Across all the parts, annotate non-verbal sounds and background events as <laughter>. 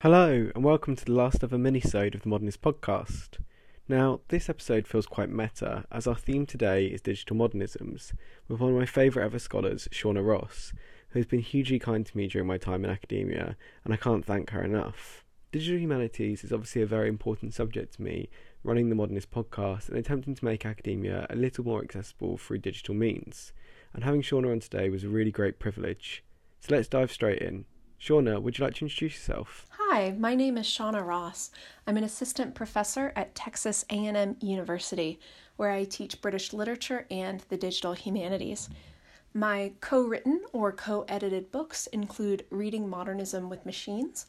Hello, and welcome to the last ever mini-sode of the Modernist podcast. Now, this episode feels quite meta, as our theme today is digital modernisms, with one of my favourite ever scholars, Shawna Ross, who has been hugely kind to me during my time in academia, and I can't thank her enough. Digital humanities is obviously a very important subject to me, running the Modernist podcast and attempting to make academia a little more accessible through digital means. And having Shawna on today was a really great privilege. So let's dive straight in. Shawna, would you like to introduce yourself? Hi, my name is Shawna Ross. I'm an assistant professor at Texas A&M University, where I teach British literature and the digital humanities. My co-written or co-edited books include Reading Modernism with Machines,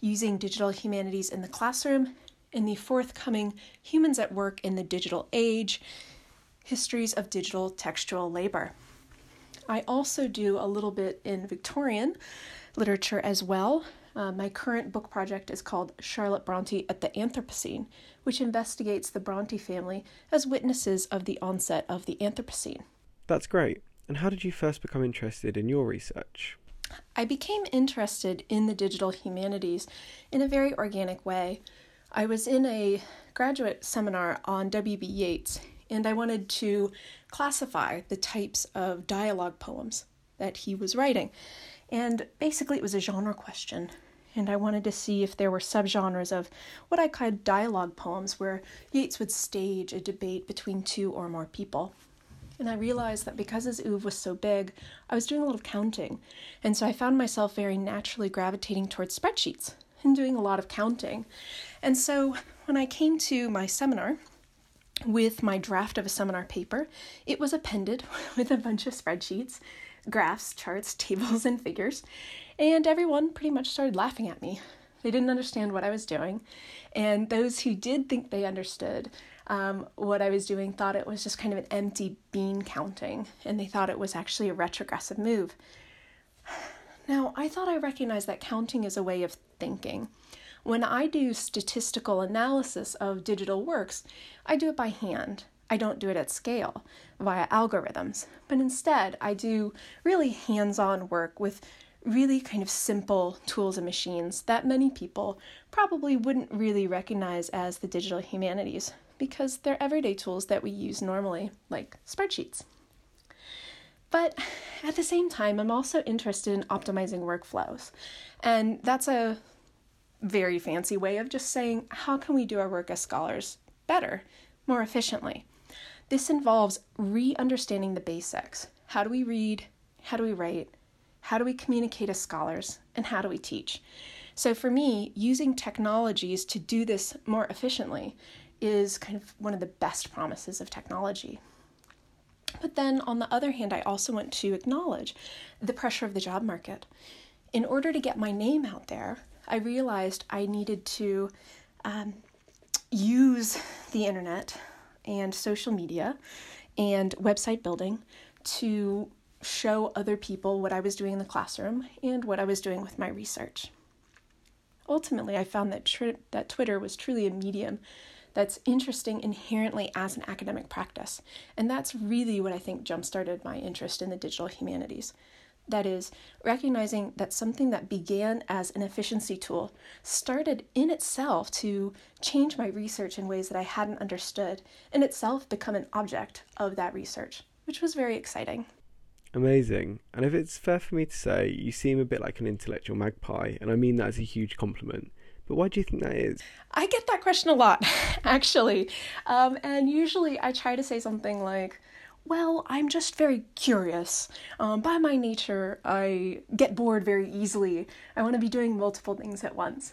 Using Digital Humanities in the Classroom, and the forthcoming Humans at Work in the Digital Age, Histories of Digital Textual Labor. I also do a little bit in Victorian literature as well. Uh, my current book project is called Charlotte Bronte at the Anthropocene, which investigates the Bronte family as witnesses of the onset of the Anthropocene. That's great. And how did you first become interested in your research? I became interested in the digital humanities in a very organic way. I was in a graduate seminar on W.B. Yeats, and I wanted to classify the types of dialogue poems that he was writing. And basically, it was a genre question. And I wanted to see if there were subgenres of what I called dialogue poems, where Yeats would stage a debate between two or more people. And I realized that because his oeuvre was so big, I was doing a lot of counting. And so I found myself very naturally gravitating towards spreadsheets and doing a lot of counting. And so when I came to my seminar, with my draft of a seminar paper, it was appended <laughs> with a bunch of spreadsheets graphs, charts, <laughs> tables, and figures, and everyone pretty much started laughing at me. They didn't understand what I was doing, and those who did think they understood um, what I was doing thought it was just kind of an empty bean counting, and they thought it was actually a retrogressive move. <sighs> Now, I thought I recognized that counting is a way of thinking. When I do statistical analysis of digital works, I do it by hand. I don't do it at scale via algorithms, but instead I do really hands on work with really kind of simple tools and machines that many people probably wouldn't really recognize as the digital humanities because they're everyday tools that we use normally, like spreadsheets. But at the same time, I'm also interested in optimizing workflows. And that's a very fancy way of just saying, how can we do our work as scholars better, more efficiently? This involves re understanding the basics. How do we read? How do we write? How do we communicate as scholars? And how do we teach? So, for me, using technologies to do this more efficiently is kind of one of the best promises of technology. But then, on the other hand, I also want to acknowledge the pressure of the job market. In order to get my name out there, I realized I needed to um, use the internet and social media and website building to show other people what I was doing in the classroom and what I was doing with my research. Ultimately, I found that, tri- that Twitter was truly a medium that's interesting inherently as an academic practice. And that's really what I think jump started my interest in the digital humanities. That is, recognizing that something that began as an efficiency tool started in itself to change my research in ways that I hadn't understood, and itself become an object of that research, which was very exciting. Amazing. And if it's fair for me to say, you seem a bit like an intellectual magpie, and I mean that as a huge compliment. But why do you think that is? I get that question a lot, <laughs> actually. Um, and usually I try to say something like, well, I'm just very curious. Um, by my nature, I get bored very easily. I want to be doing multiple things at once.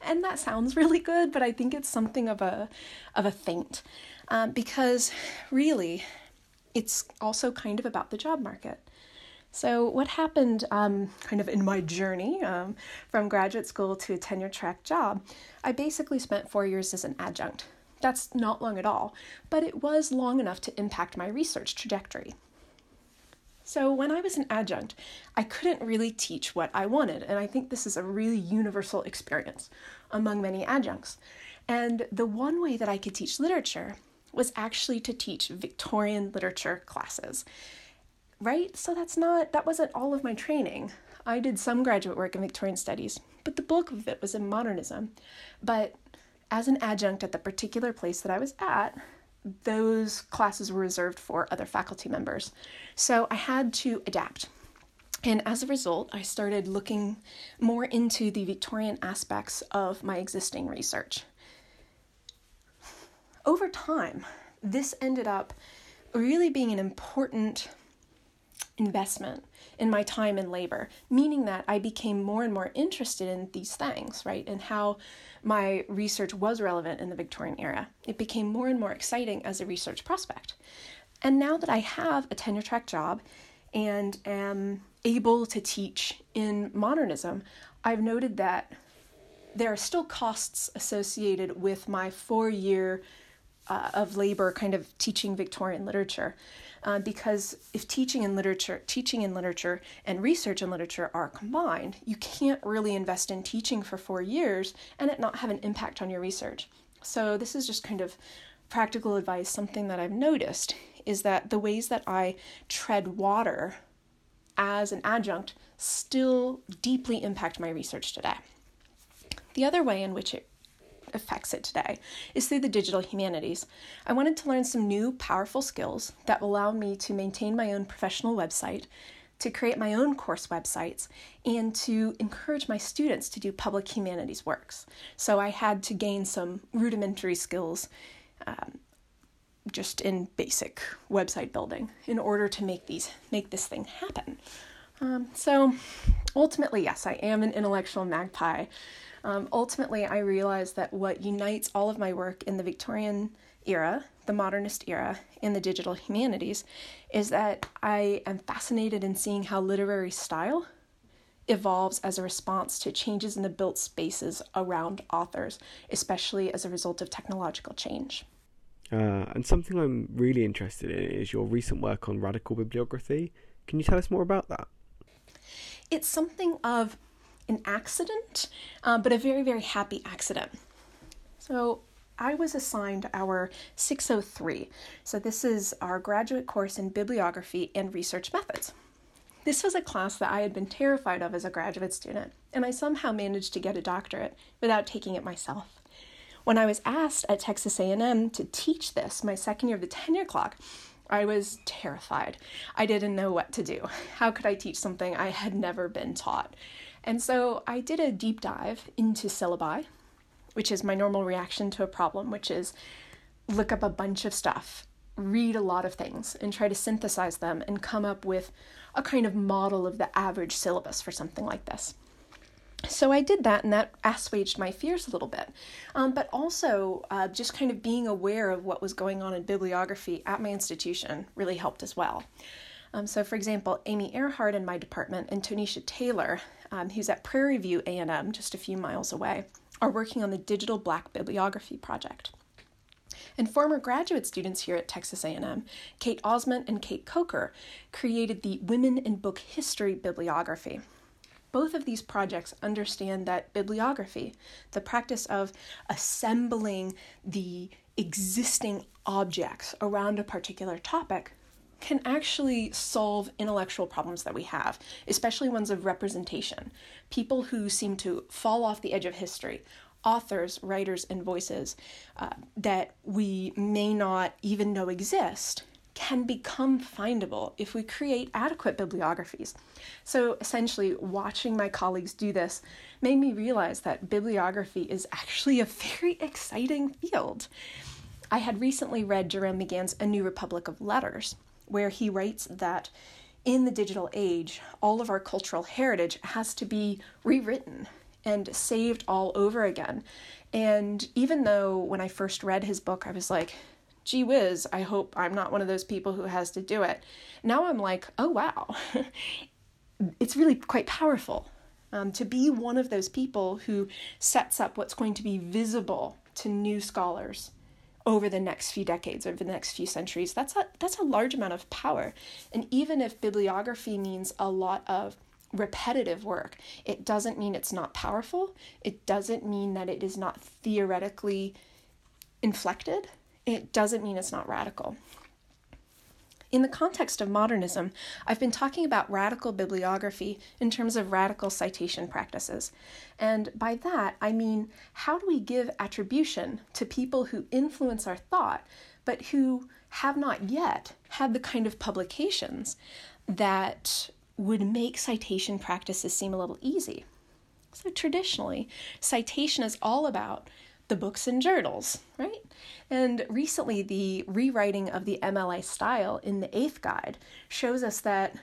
And that sounds <laughs> really good, but I think it's something of a of a feint, um, because really, it's also kind of about the job market. So, what happened um, kind of in my journey um, from graduate school to a tenure track job? I basically spent four years as an adjunct. That's not long at all, but it was long enough to impact my research trajectory. So, when I was an adjunct, I couldn't really teach what I wanted, and I think this is a really universal experience among many adjuncts. And the one way that I could teach literature was actually to teach Victorian literature classes. Right? So that's not that wasn't all of my training. I did some graduate work in Victorian studies, but the bulk of it was in modernism. But as an adjunct at the particular place that I was at, those classes were reserved for other faculty members. So I had to adapt. And as a result, I started looking more into the Victorian aspects of my existing research. Over time, this ended up really being an important investment in my time and labor, meaning that I became more and more interested in these things, right? And how my research was relevant in the Victorian era. It became more and more exciting as a research prospect. And now that I have a tenure track job and am able to teach in modernism, I've noted that there are still costs associated with my four year uh, of labor kind of teaching Victorian literature. Uh, because if teaching in literature, teaching in literature and research in literature are combined, you can't really invest in teaching for four years and it not have an impact on your research. So this is just kind of practical advice. Something that I've noticed is that the ways that I tread water as an adjunct still deeply impact my research today. The other way in which it affects it today is through the digital humanities. I wanted to learn some new powerful skills that will allow me to maintain my own professional website, to create my own course websites, and to encourage my students to do public humanities works. So I had to gain some rudimentary skills. Um, just in basic website building in order to make these make this thing happen. Um, so ultimately, yes, I am an intellectual magpie. Um, ultimately, I realized that what unites all of my work in the Victorian era, the modernist era, and the digital humanities is that I am fascinated in seeing how literary style evolves as a response to changes in the built spaces around authors, especially as a result of technological change. Uh, and something I'm really interested in is your recent work on radical bibliography. Can you tell us more about that? It's something of an accident, uh, but a very, very happy accident. So I was assigned our 603. So this is our graduate course in bibliography and research methods. This was a class that I had been terrified of as a graduate student, and I somehow managed to get a doctorate without taking it myself. When I was asked at Texas A&M to teach this my second year of the tenure clock, I was terrified. I didn't know what to do. How could I teach something I had never been taught? And so I did a deep dive into syllabi, which is my normal reaction to a problem, which is look up a bunch of stuff, read a lot of things, and try to synthesize them and come up with a kind of model of the average syllabus for something like this. So I did that, and that assuaged my fears a little bit. Um, but also, uh, just kind of being aware of what was going on in bibliography at my institution really helped as well. Um, so, for example, Amy Earhart in my department and Tonisha Taylor um, who's at Prairie View A&M, just a few miles away, are working on the Digital Black Bibliography Project. And former graduate students here at Texas A&M, Kate Ozment and Cait Coker, created the Women in Book History Bibliography. Both of these projects understand that bibliography, the practice of assembling the existing objects around a particular topic, can actually solve intellectual problems that we have, especially ones of representation. People who seem to fall off the edge of history, authors, writers, and voices uh, that we may not even know exist can become findable if we create adequate bibliographies. So essentially, watching my colleagues do this made me realize that bibliography is actually a very exciting field. I had recently read Jerome McGann's A New Republic of Letters, where he writes that in the digital age, all of our cultural heritage has to be rewritten and saved all over again. And even though when I first read his book, I was like, gee whiz, I hope I'm not one of those people who has to do it. Now I'm like, oh wow, <laughs> it's really quite powerful um, to be one of those people who sets up what's going to be visible to new scholars over the next few decades, over the next few centuries. That's a that's a large amount of power. And even if bibliography means a lot of repetitive work, it doesn't mean it's not powerful. It doesn't mean that it is not theoretically inflected. It doesn't mean it's not radical. In the context of modernism, I've been talking about radical bibliography in terms of radical citation practices. And by that, I mean how do we give attribution to people who influence our thought, but who have not yet had the kind of publications that would make citation practices seem a little easy? So, traditionally, citation is all about the books and journals, right? And recently, the rewriting of the MLA style in the eighth guide shows us that,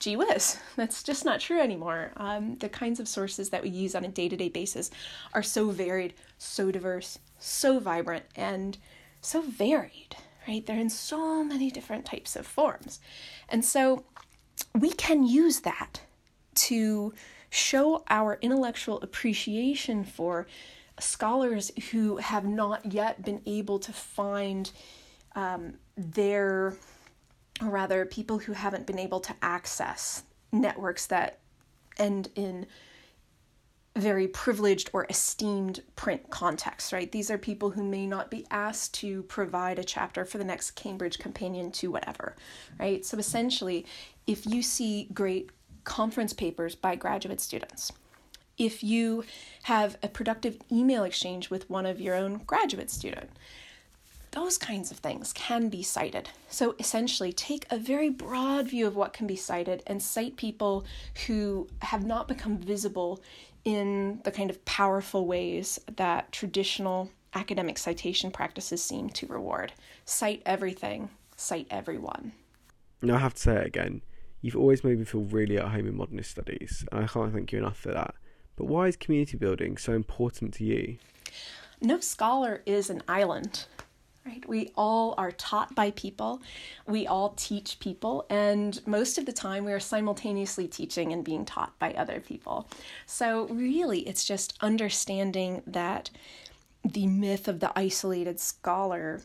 gee whiz, <laughs> that's just not true anymore. Um, the kinds of sources that we use on a day to day basis are so varied, so diverse, so vibrant, and so varied, right? They're in so many different types of forms. And so we can use that to show our intellectual appreciation for scholars who have not yet been able to find um, their, or rather, people who haven't been able to access networks that end in very privileged or esteemed print contexts, right? These are people who may not be asked to provide a chapter for the next Cambridge Companion to whatever, right? So essentially, if you see great conference papers by graduate students, if you have a productive email exchange with one of your own graduate student. Those kinds of things can be cited. So essentially, take a very broad view of what can be cited and cite people who have not become visible in the kind of powerful ways that traditional academic citation practices seem to reward. Cite everything, cite everyone. Now, I have to say it again. You've always made me feel really at home in modernist studies, and I can't thank you enough for that. But why is community building so important to you? No scholar is an island, right? We all are taught by people, we all teach people, and most of the time we are simultaneously teaching and being taught by other people. So, really, it's just understanding that the myth of the isolated scholar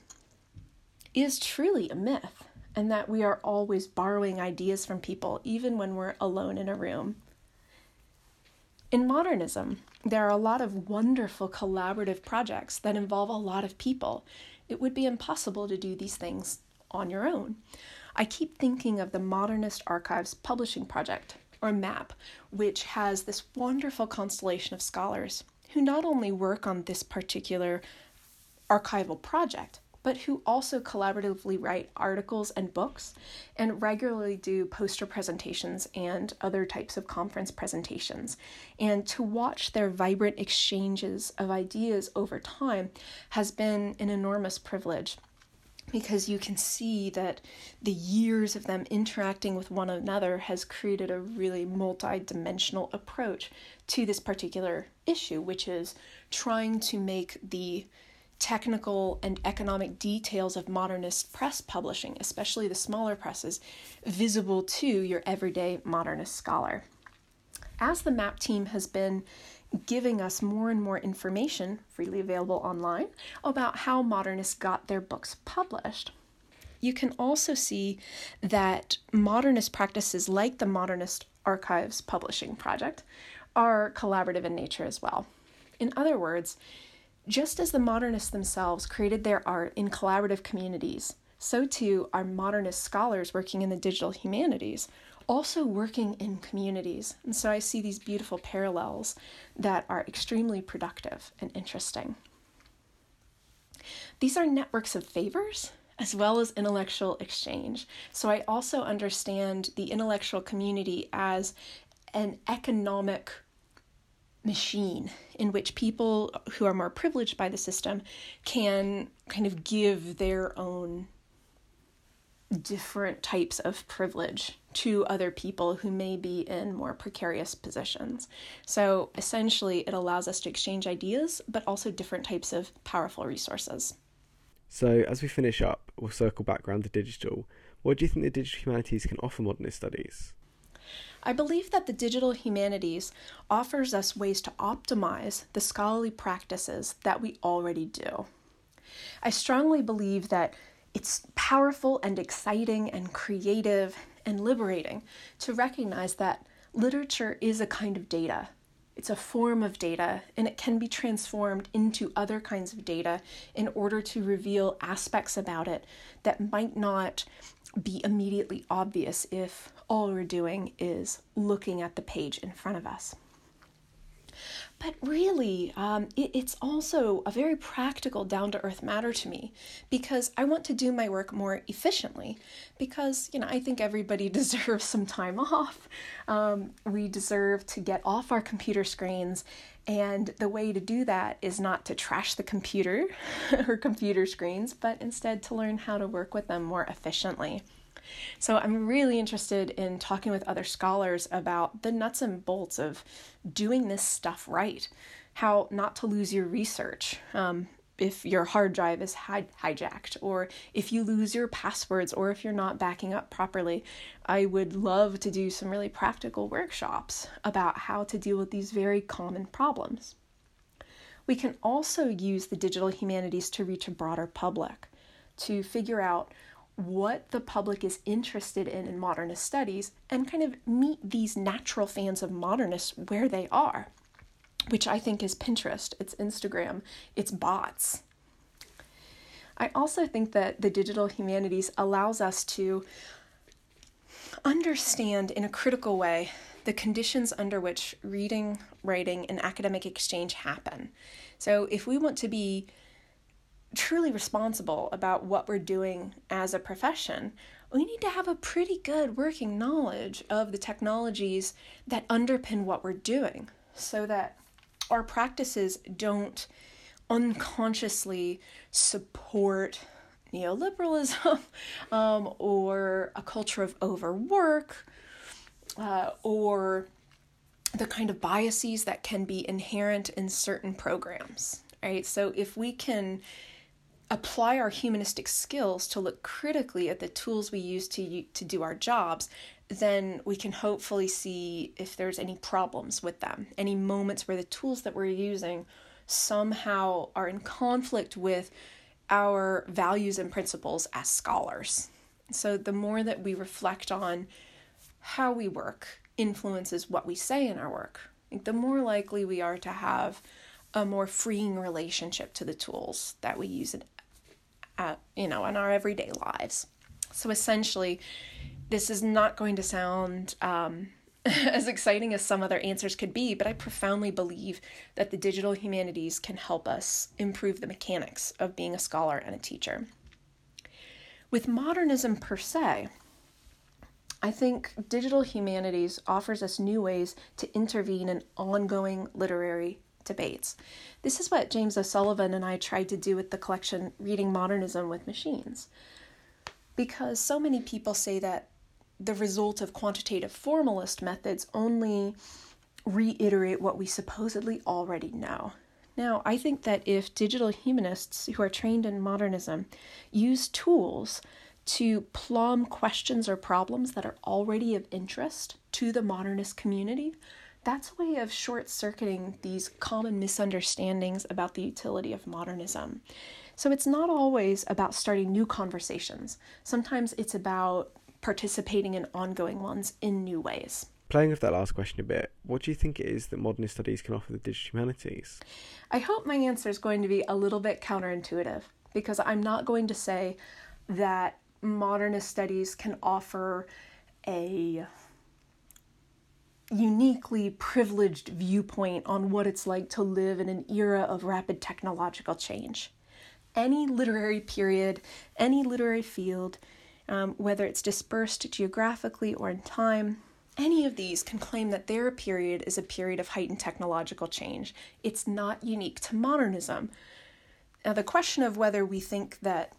is truly a myth, and that we are always borrowing ideas from people, even when we're alone in a room. In modernism, there are a lot of wonderful collaborative projects that involve a lot of people. It would be impossible to do these things on your own. I keep thinking of the Modernist Archives Publishing Project, or MAP, which has this wonderful constellation of scholars who not only work on this particular archival project, but who also collaboratively write articles and books and regularly do poster presentations and other types of conference presentations. And to watch their vibrant exchanges of ideas over time has been an enormous privilege because you can see that the years of them interacting with one another has created a really multi-dimensional approach to this particular issue which is trying to make the technical and economic details of modernist press publishing, especially the smaller presses, visible to your everyday modernist scholar. As the MAP team has been giving us more and more information, freely available online, about how modernists got their books published, you can also see that modernist practices like the Modernist Archives Publishing Project are collaborative in nature as well. In other words, just as the modernists themselves created their art in collaborative communities, so too are modernist scholars working in the digital humanities also working in communities. And so I see these beautiful parallels that are extremely productive and interesting. These are networks of favors as well as intellectual exchange. So I also understand the intellectual community as an economic machine in which people who are more privileged by the system can kind of give their own different types of privilege to other people who may be in more precarious positions. So essentially, it allows us to exchange ideas, but also different types of powerful resources. So, as we finish up, we'll circle back around the digital. What do you think the digital humanities can offer modernist studies? I believe that the digital humanities offers us ways to optimize the scholarly practices that we already do. I strongly believe that it's powerful and exciting and creative and liberating to recognize that literature is a kind of data. It's a form of data, and it can be transformed into other kinds of data in order to reveal aspects about it that might not be immediately obvious if all we're doing is looking at the page in front of us. But really, um, it, it's also a very practical, down to earth matter to me because I want to do my work more efficiently. Because, you know, I think everybody <laughs> deserves some time off. Um, we deserve to get off our computer screens. And the way to do that is not to trash the computer <laughs> or computer screens, but instead to learn how to work with them more efficiently. So I'm really interested in talking with other scholars about the nuts and bolts of doing this stuff right, how not to lose your research. Um, if your hard drive is hi- hijacked, or if you lose your passwords, or if you're not backing up properly, I would love to do some really practical workshops about how to deal with these very common problems. We can also use the digital humanities to reach a broader public, to figure out what the public is interested in in modernist studies and kind of meet these natural fans of modernists where they are, which I think is Pinterest, it's Instagram, it's bots. I also think that the digital humanities allows us to understand in a critical way the conditions under which reading, writing, and academic exchange happen. So, if we want to be truly responsible about what we're doing as a profession, we need to have a pretty good working knowledge of the technologies that underpin what we're doing so that our practices don't unconsciously support neoliberalism <laughs> um, or a culture of overwork uh, or the kind of biases that can be inherent in certain programs right? So if we can apply our humanistic skills to look critically at the tools we use to to do our jobs then we can hopefully see if there's any problems with them any moments where the tools that we're using somehow are in conflict with our values and principles as scholars. So the more that we reflect on how we work influences what we say in our work the more likely we are to have a more freeing relationship to the tools that we use at, you know, in our everyday lives. So essentially, this is not going to sound um, <laughs> as exciting as some other answers could be, but I profoundly believe that the digital humanities can help us improve the mechanics of being a scholar and a teacher. With modernism per se, I think digital humanities offers us new ways to intervene in ongoing literary debates. This is what James O'Sullivan and I tried to do with the collection Reading Modernism with Machines. Because so many people say that the result of quantitative formalist methods only reiterate what we supposedly already know. Now, I think that if digital humanists who are trained in modernism use tools to plumb questions or problems that are already of interest to the modernist community, that's a way of short circuiting these common misunderstandings about the utility of modernism. So it's not always about starting new conversations, sometimes it's about participating in ongoing ones in new ways. Playing with that last question a bit, what do you think it is that modernist studies can offer the digital humanities? I hope my answer is going to be a little bit counterintuitive because I'm not going to say that modernist studies can offer a uniquely privileged viewpoint on what it's like to live in an era of rapid technological change. Any literary period, any literary field, um, whether it's dispersed geographically or in time, any of these can claim that their period is a period of heightened technological change. It's not unique to modernism. Now, the question of whether we think that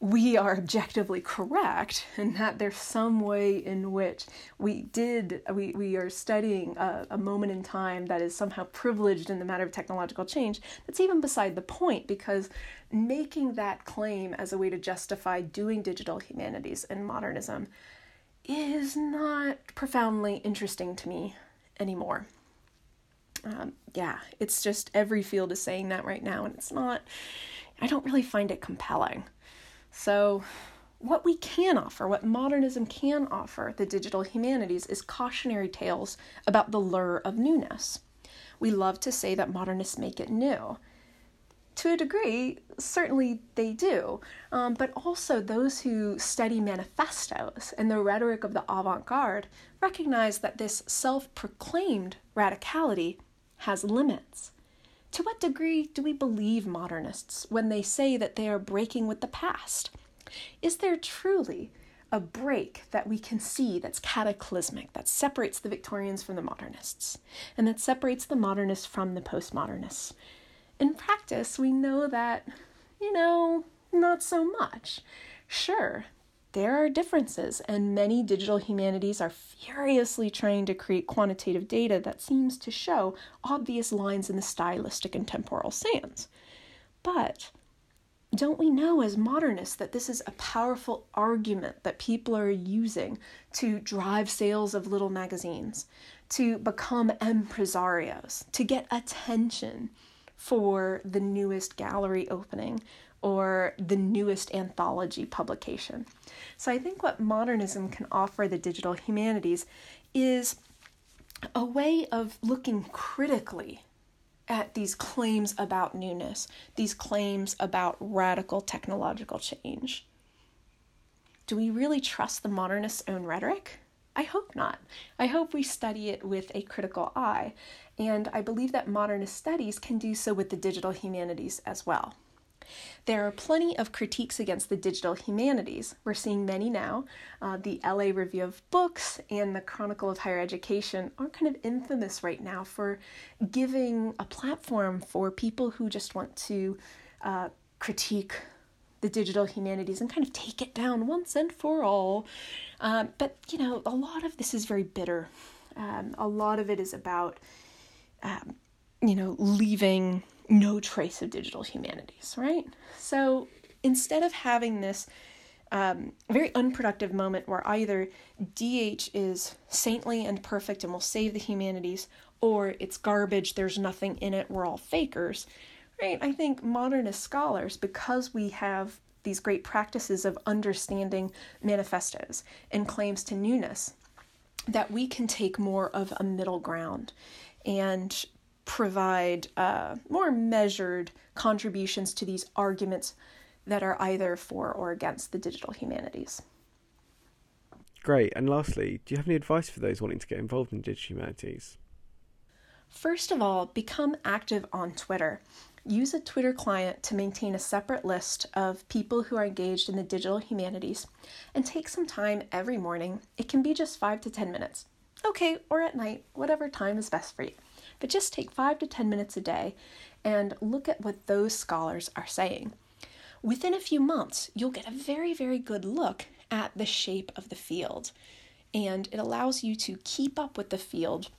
we are objectively correct and that there's some way in which we did we, we are studying a, a, moment in time that is somehow privileged in the matter of technological change that's even beside the point because making that claim as a way to justify doing digital humanities and modernism is not profoundly interesting to me anymore. Um, yeah it's just every field is saying that right now and it's not i don't really find it compelling so, what we can offer, what modernism can offer the digital humanities, is cautionary tales about the lure of newness. We love to say that modernists make it new. To a degree, certainly they do, um, but also those who study manifestos and the rhetoric of the avant garde recognize that this self proclaimed radicality has limits. To what degree do we believe modernists when they say that they are breaking with the past? Is there truly a break that we can see that's cataclysmic, that separates the Victorians from the modernists, and that separates the modernists from the postmodernists? In practice, we know that, you know, not so much. Sure, there are differences, and many digital humanities are furiously trying to create quantitative data that seems to show obvious lines in the stylistic and temporal sands. But don't we know as modernists that this is a powerful argument that people are using to drive sales of little magazines, to become empresarios, to get attention for the newest gallery opening or the newest anthology publication? So I think what modernism can offer the digital humanities is a way of looking critically at these claims about newness, these claims about radical technological change. Do we really trust the modernist's own rhetoric? I hope not. I hope we study it with a critical eye, and I believe that modernist studies can do so with the digital humanities as well. There are plenty of critiques against the digital humanities. We're seeing many now. Uh, the LA Review of Books and the Chronicle of Higher Education are kind of infamous right now for giving a platform for people who just want to uh, critique the digital humanities and kind of take it down once and for all. Um, but, you know, a lot of this is very bitter. Um, a lot of it is about, um, you know, leaving no trace of digital humanities, right? So instead of having this um, very unproductive moment where either DH is saintly and perfect and will save the humanities, or it's garbage, there's nothing in it, we're all fakers, right? I think modernist scholars, because we have these great practices of understanding manifestos and claims to newness, that we can take more of a middle ground and provide uh, more measured contributions to these arguments that are either for or against the digital humanities. Great. And lastly, do you have any advice for those wanting to get involved in digital humanities? First of all, become active on Twitter. Use a Twitter client to maintain a separate list of people who are engaged in the digital humanities and take some time every morning. It can be just 5 to 10 minutes. Okay, or at night, whatever time is best for you. But just take five to 10 minutes a day and look at what those scholars are saying. Within a few months, you'll get a very, very good look at the shape of the field. And it allows you to keep up with the field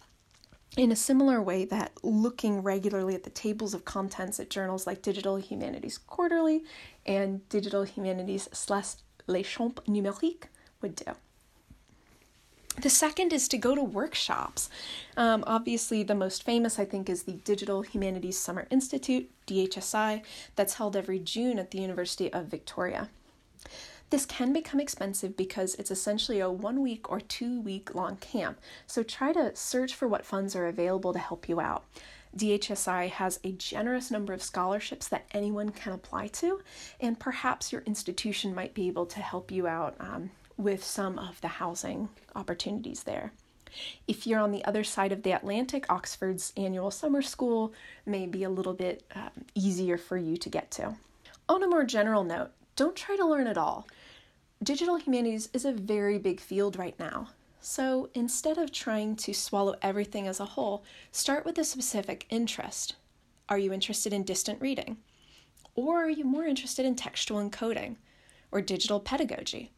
in a similar way that looking regularly at the tables of contents at journals like Digital Humanities Quarterly and Digital Humanities slash Les Champs Numériques would do. The second is to go to workshops. Um, obviously, the most famous, I think, is the Digital Humanities Summer Institute, DHSI, that's held every June at the University of Victoria. This can become expensive because it's essentially a one week or two week long camp, so try to search for what funds are available to help you out. DHSI has a generous number of scholarships that anyone can apply to, and perhaps your institution might be able to help you out um, with some of the housing opportunities there. If you're on the other side of the Atlantic, Oxford's annual summer school may be a little bit um, easier for you to get to. On a more general note, don't try to learn it all. Digital humanities is a very big field right now. So instead of trying to swallow everything as a whole, start with a specific interest. Are you interested in distant reading? Or are you more interested in textual encoding or digital pedagogy?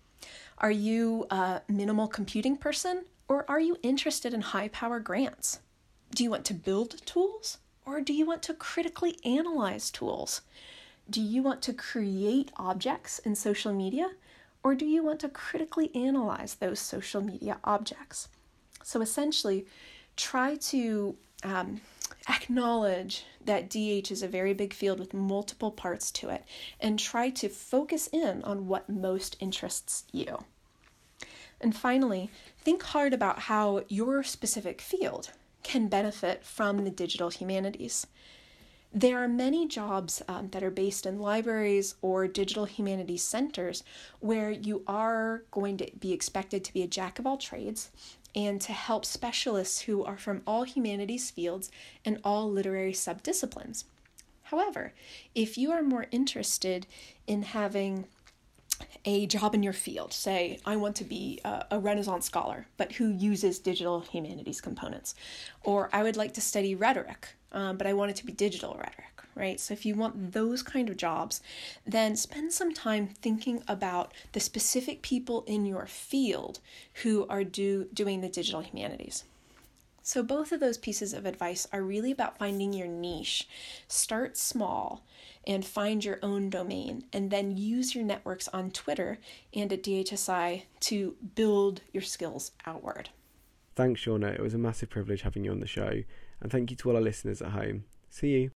Are you a minimal computing person or are you interested in high power grants? Do you want to build tools or do you want to critically analyze tools? Do you want to create objects in social media or do you want to critically analyze those social media objects? So essentially, try to um, acknowledge that DH is a very big field with multiple parts to it and try to focus in on what most interests you. And finally, think hard about how your specific field can benefit from the digital humanities. There are many jobs um, that are based in libraries or digital humanities centers where you are going to be expected to be a jack of all trades and to help specialists who are from all humanities fields and all literary subdisciplines. However, if you are more interested in having a job in your field, say, I want to be a, a, Renaissance scholar, but who uses digital humanities components, or I would like to study rhetoric, um, but I want it to be digital rhetoric right? So if you want those kind of jobs, then spend some time thinking about the specific people in your field who are do, doing the digital humanities. So, both of those pieces of advice are really about finding your niche. Start small and find your own domain, and then use your networks on Twitter and at DHSI to build your skills outward. Thanks, Shawna. It was a massive privilege having you on the show, and thank you to all our listeners at home. See you.